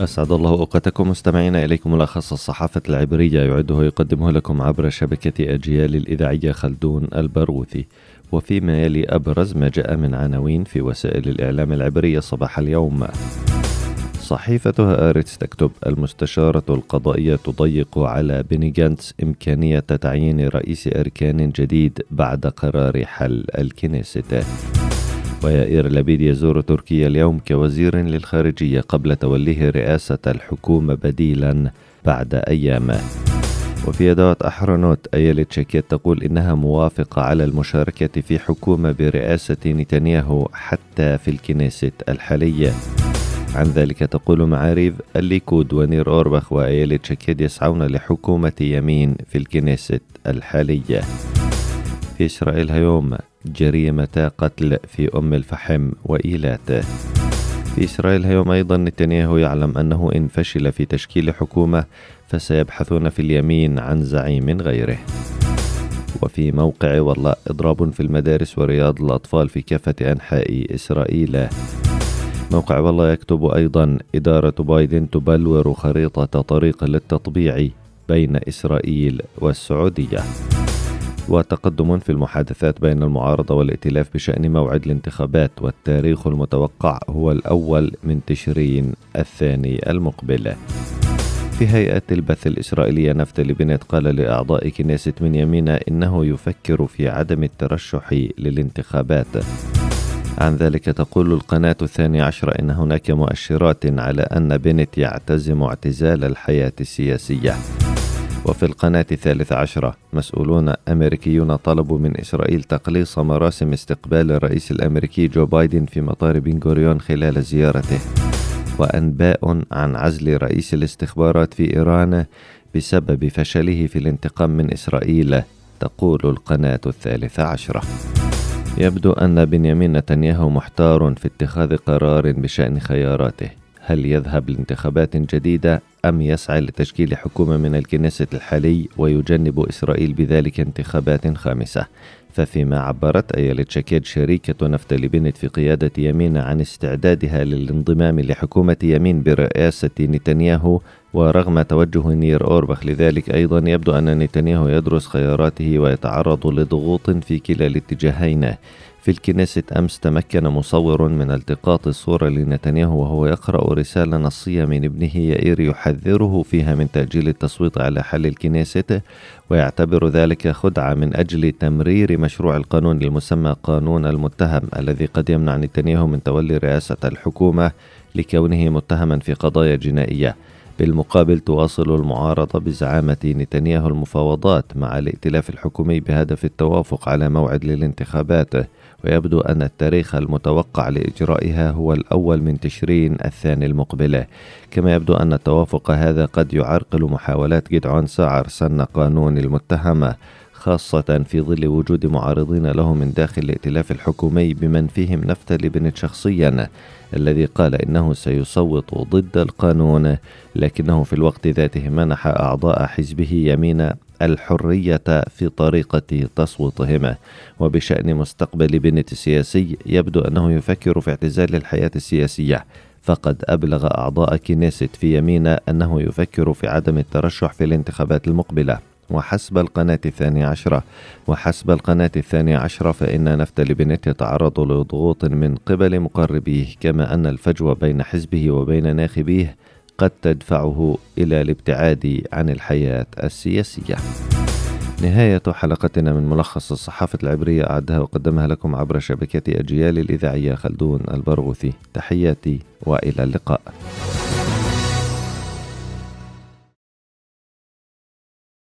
أسعد الله أوقاتكم مستمعين. إليكم ملخص الصحافة العبرية يعده ويقدمه لكم عبر شبكة أجيال الإذاعية خلدون البروثي وفيما يلي أبرز ما جاء من عناوين في وسائل الإعلام العبرية صباح اليوم. صحيفة هآرتس تكتب المستشارة القضائية تضيق على بيني جانتس إمكانية تعيين رئيس أركان جديد بعد قرار حل الكنيست ويائير يزور تركيا اليوم كوزير للخارجية قبل توليه رئاسة الحكومة بديلا بعد أيام. وفي يديعوت أحرونوت أييليت شاكيد تقول إنها موافقة على المشاركة في حكومة برئاسة نتنياهو حتى في الكنيست الحالية. عن ذلك تقول معاريف الليكود ونير أوربخ وأييليت شاكيد يسعون لحكومة يمين في الكنيست الحالية. في إسرائيل هيوم جريمة قتل في أم الفحم وإيلاته. في إسرائيل هيوم أيضا نتنياهو يعلم أنه إن فشل في تشكيل حكومة فسيبحثون في اليمين عن زعيم غيره. وفي موقع والله إضراب في المدارس ورياض الأطفال في كافة أنحاء إسرائيل. موقع والله يكتب أيضا إدارة بايدن تبلور خريطة طريق للتطبيع بين إسرائيل والسعودية. وتقدم في المحادثات بين المعارضة والائتلاف بشأن موعد الانتخابات والتاريخ المتوقع هو الأول من تشرين الثاني المقبل. في هيئة البث الإسرائيلية نفتلي بنت قال لأعضاء كنيسة من يمينة إنه يفكر في عدم الترشح للانتخابات. عن ذلك تقول القناة الثانية عشر إن هناك مؤشرات على أن بنت يعتزم اعتزال الحياة السياسية. وفي القناة الثالثة عشرة مسؤولون أمريكيون طلبوا من إسرائيل تقليص مراسم استقبال الرئيس الأمريكي جو بايدن في مطار بن غوريون خلال زيارته. وأنباء عن عزل رئيس الاستخبارات في إيران بسبب فشله في الانتقام من إسرائيل تقول القناة الثالثة عشرة. يبدو أن بنيامين نتنياهو محتار في اتخاذ قرار بشأن خياراته. هل يذهب لانتخابات جديدة أم يسعى لتشكيل حكومة من الكنيسة الحالي ويجنب إسرائيل بذلك انتخابات خامسة. ففيما عبرت أيالة شاكيد شريكة نفتالي بنت في قيادة يمين عن استعدادها للانضمام لحكومة يمين برئاسة نتنياهو ورغم توجه نير أوربخ لذلك أيضا يبدو أن نتنياهو يدرس خياراته ويتعرض لضغوط في كلا الاتجاهين. في الكنيسة أمس تمكن مصور من التقاط الصورة لنتنياهو وهو يقرأ رسالة نصية من ابنه يائير يحذره فيها من تأجيل التصويت على حل الكنيسة ويعتبر ذلك خدعة من أجل تمرير مشروع القانون المسمى قانون المتهم الذي قد يمنع نتنياهو من تولي رئاسة الحكومة لكونه متهما في قضايا جنائية. بالمقابل تواصل المعارضة بزعامة نتنياهو المفاوضات مع الائتلاف الحكومي بهدف التوافق على موعد للانتخابات ويبدو أن التاريخ المتوقع لإجرائها هو الأول من تشرين الثاني المقبلة كما يبدو أن التوافق هذا قد يعرقل محاولات جدعون ساعر سن قانون المتهمة. خاصة في ظل وجود معارضين له من داخل الائتلاف الحكومي بمن فيهم نفتلي بنت شخصيا الذي قال إنه سيصوت ضد القانون لكنه في الوقت ذاته منح أعضاء حزبه يمين الحرية في طريقة تصويتهم. وبشأن مستقبل بنت السياسي يبدو أنه يفكر في اعتزال الحياة السياسية. فقد أبلغ أعضاء كنيست في يمينة أنه يفكر في عدم الترشح في الانتخابات المقبلة. وحسب القناة الثانية عشرة. وحسب القناة الثانية عشرة فإن نفتلي بنت يتعرض لضغوط من قبل مقربيه كما أن الفجوة بين حزبه وبين ناخبيه قد تدفعه إلى الابتعاد عن الحياة السياسية. نهاية حلقتنا من ملخص الصحافة العبرية أعدها وقدمها لكم عبر شبكة أجيال الإذاعية خلدون البرغوثي. تحياتي وإلى اللقاء.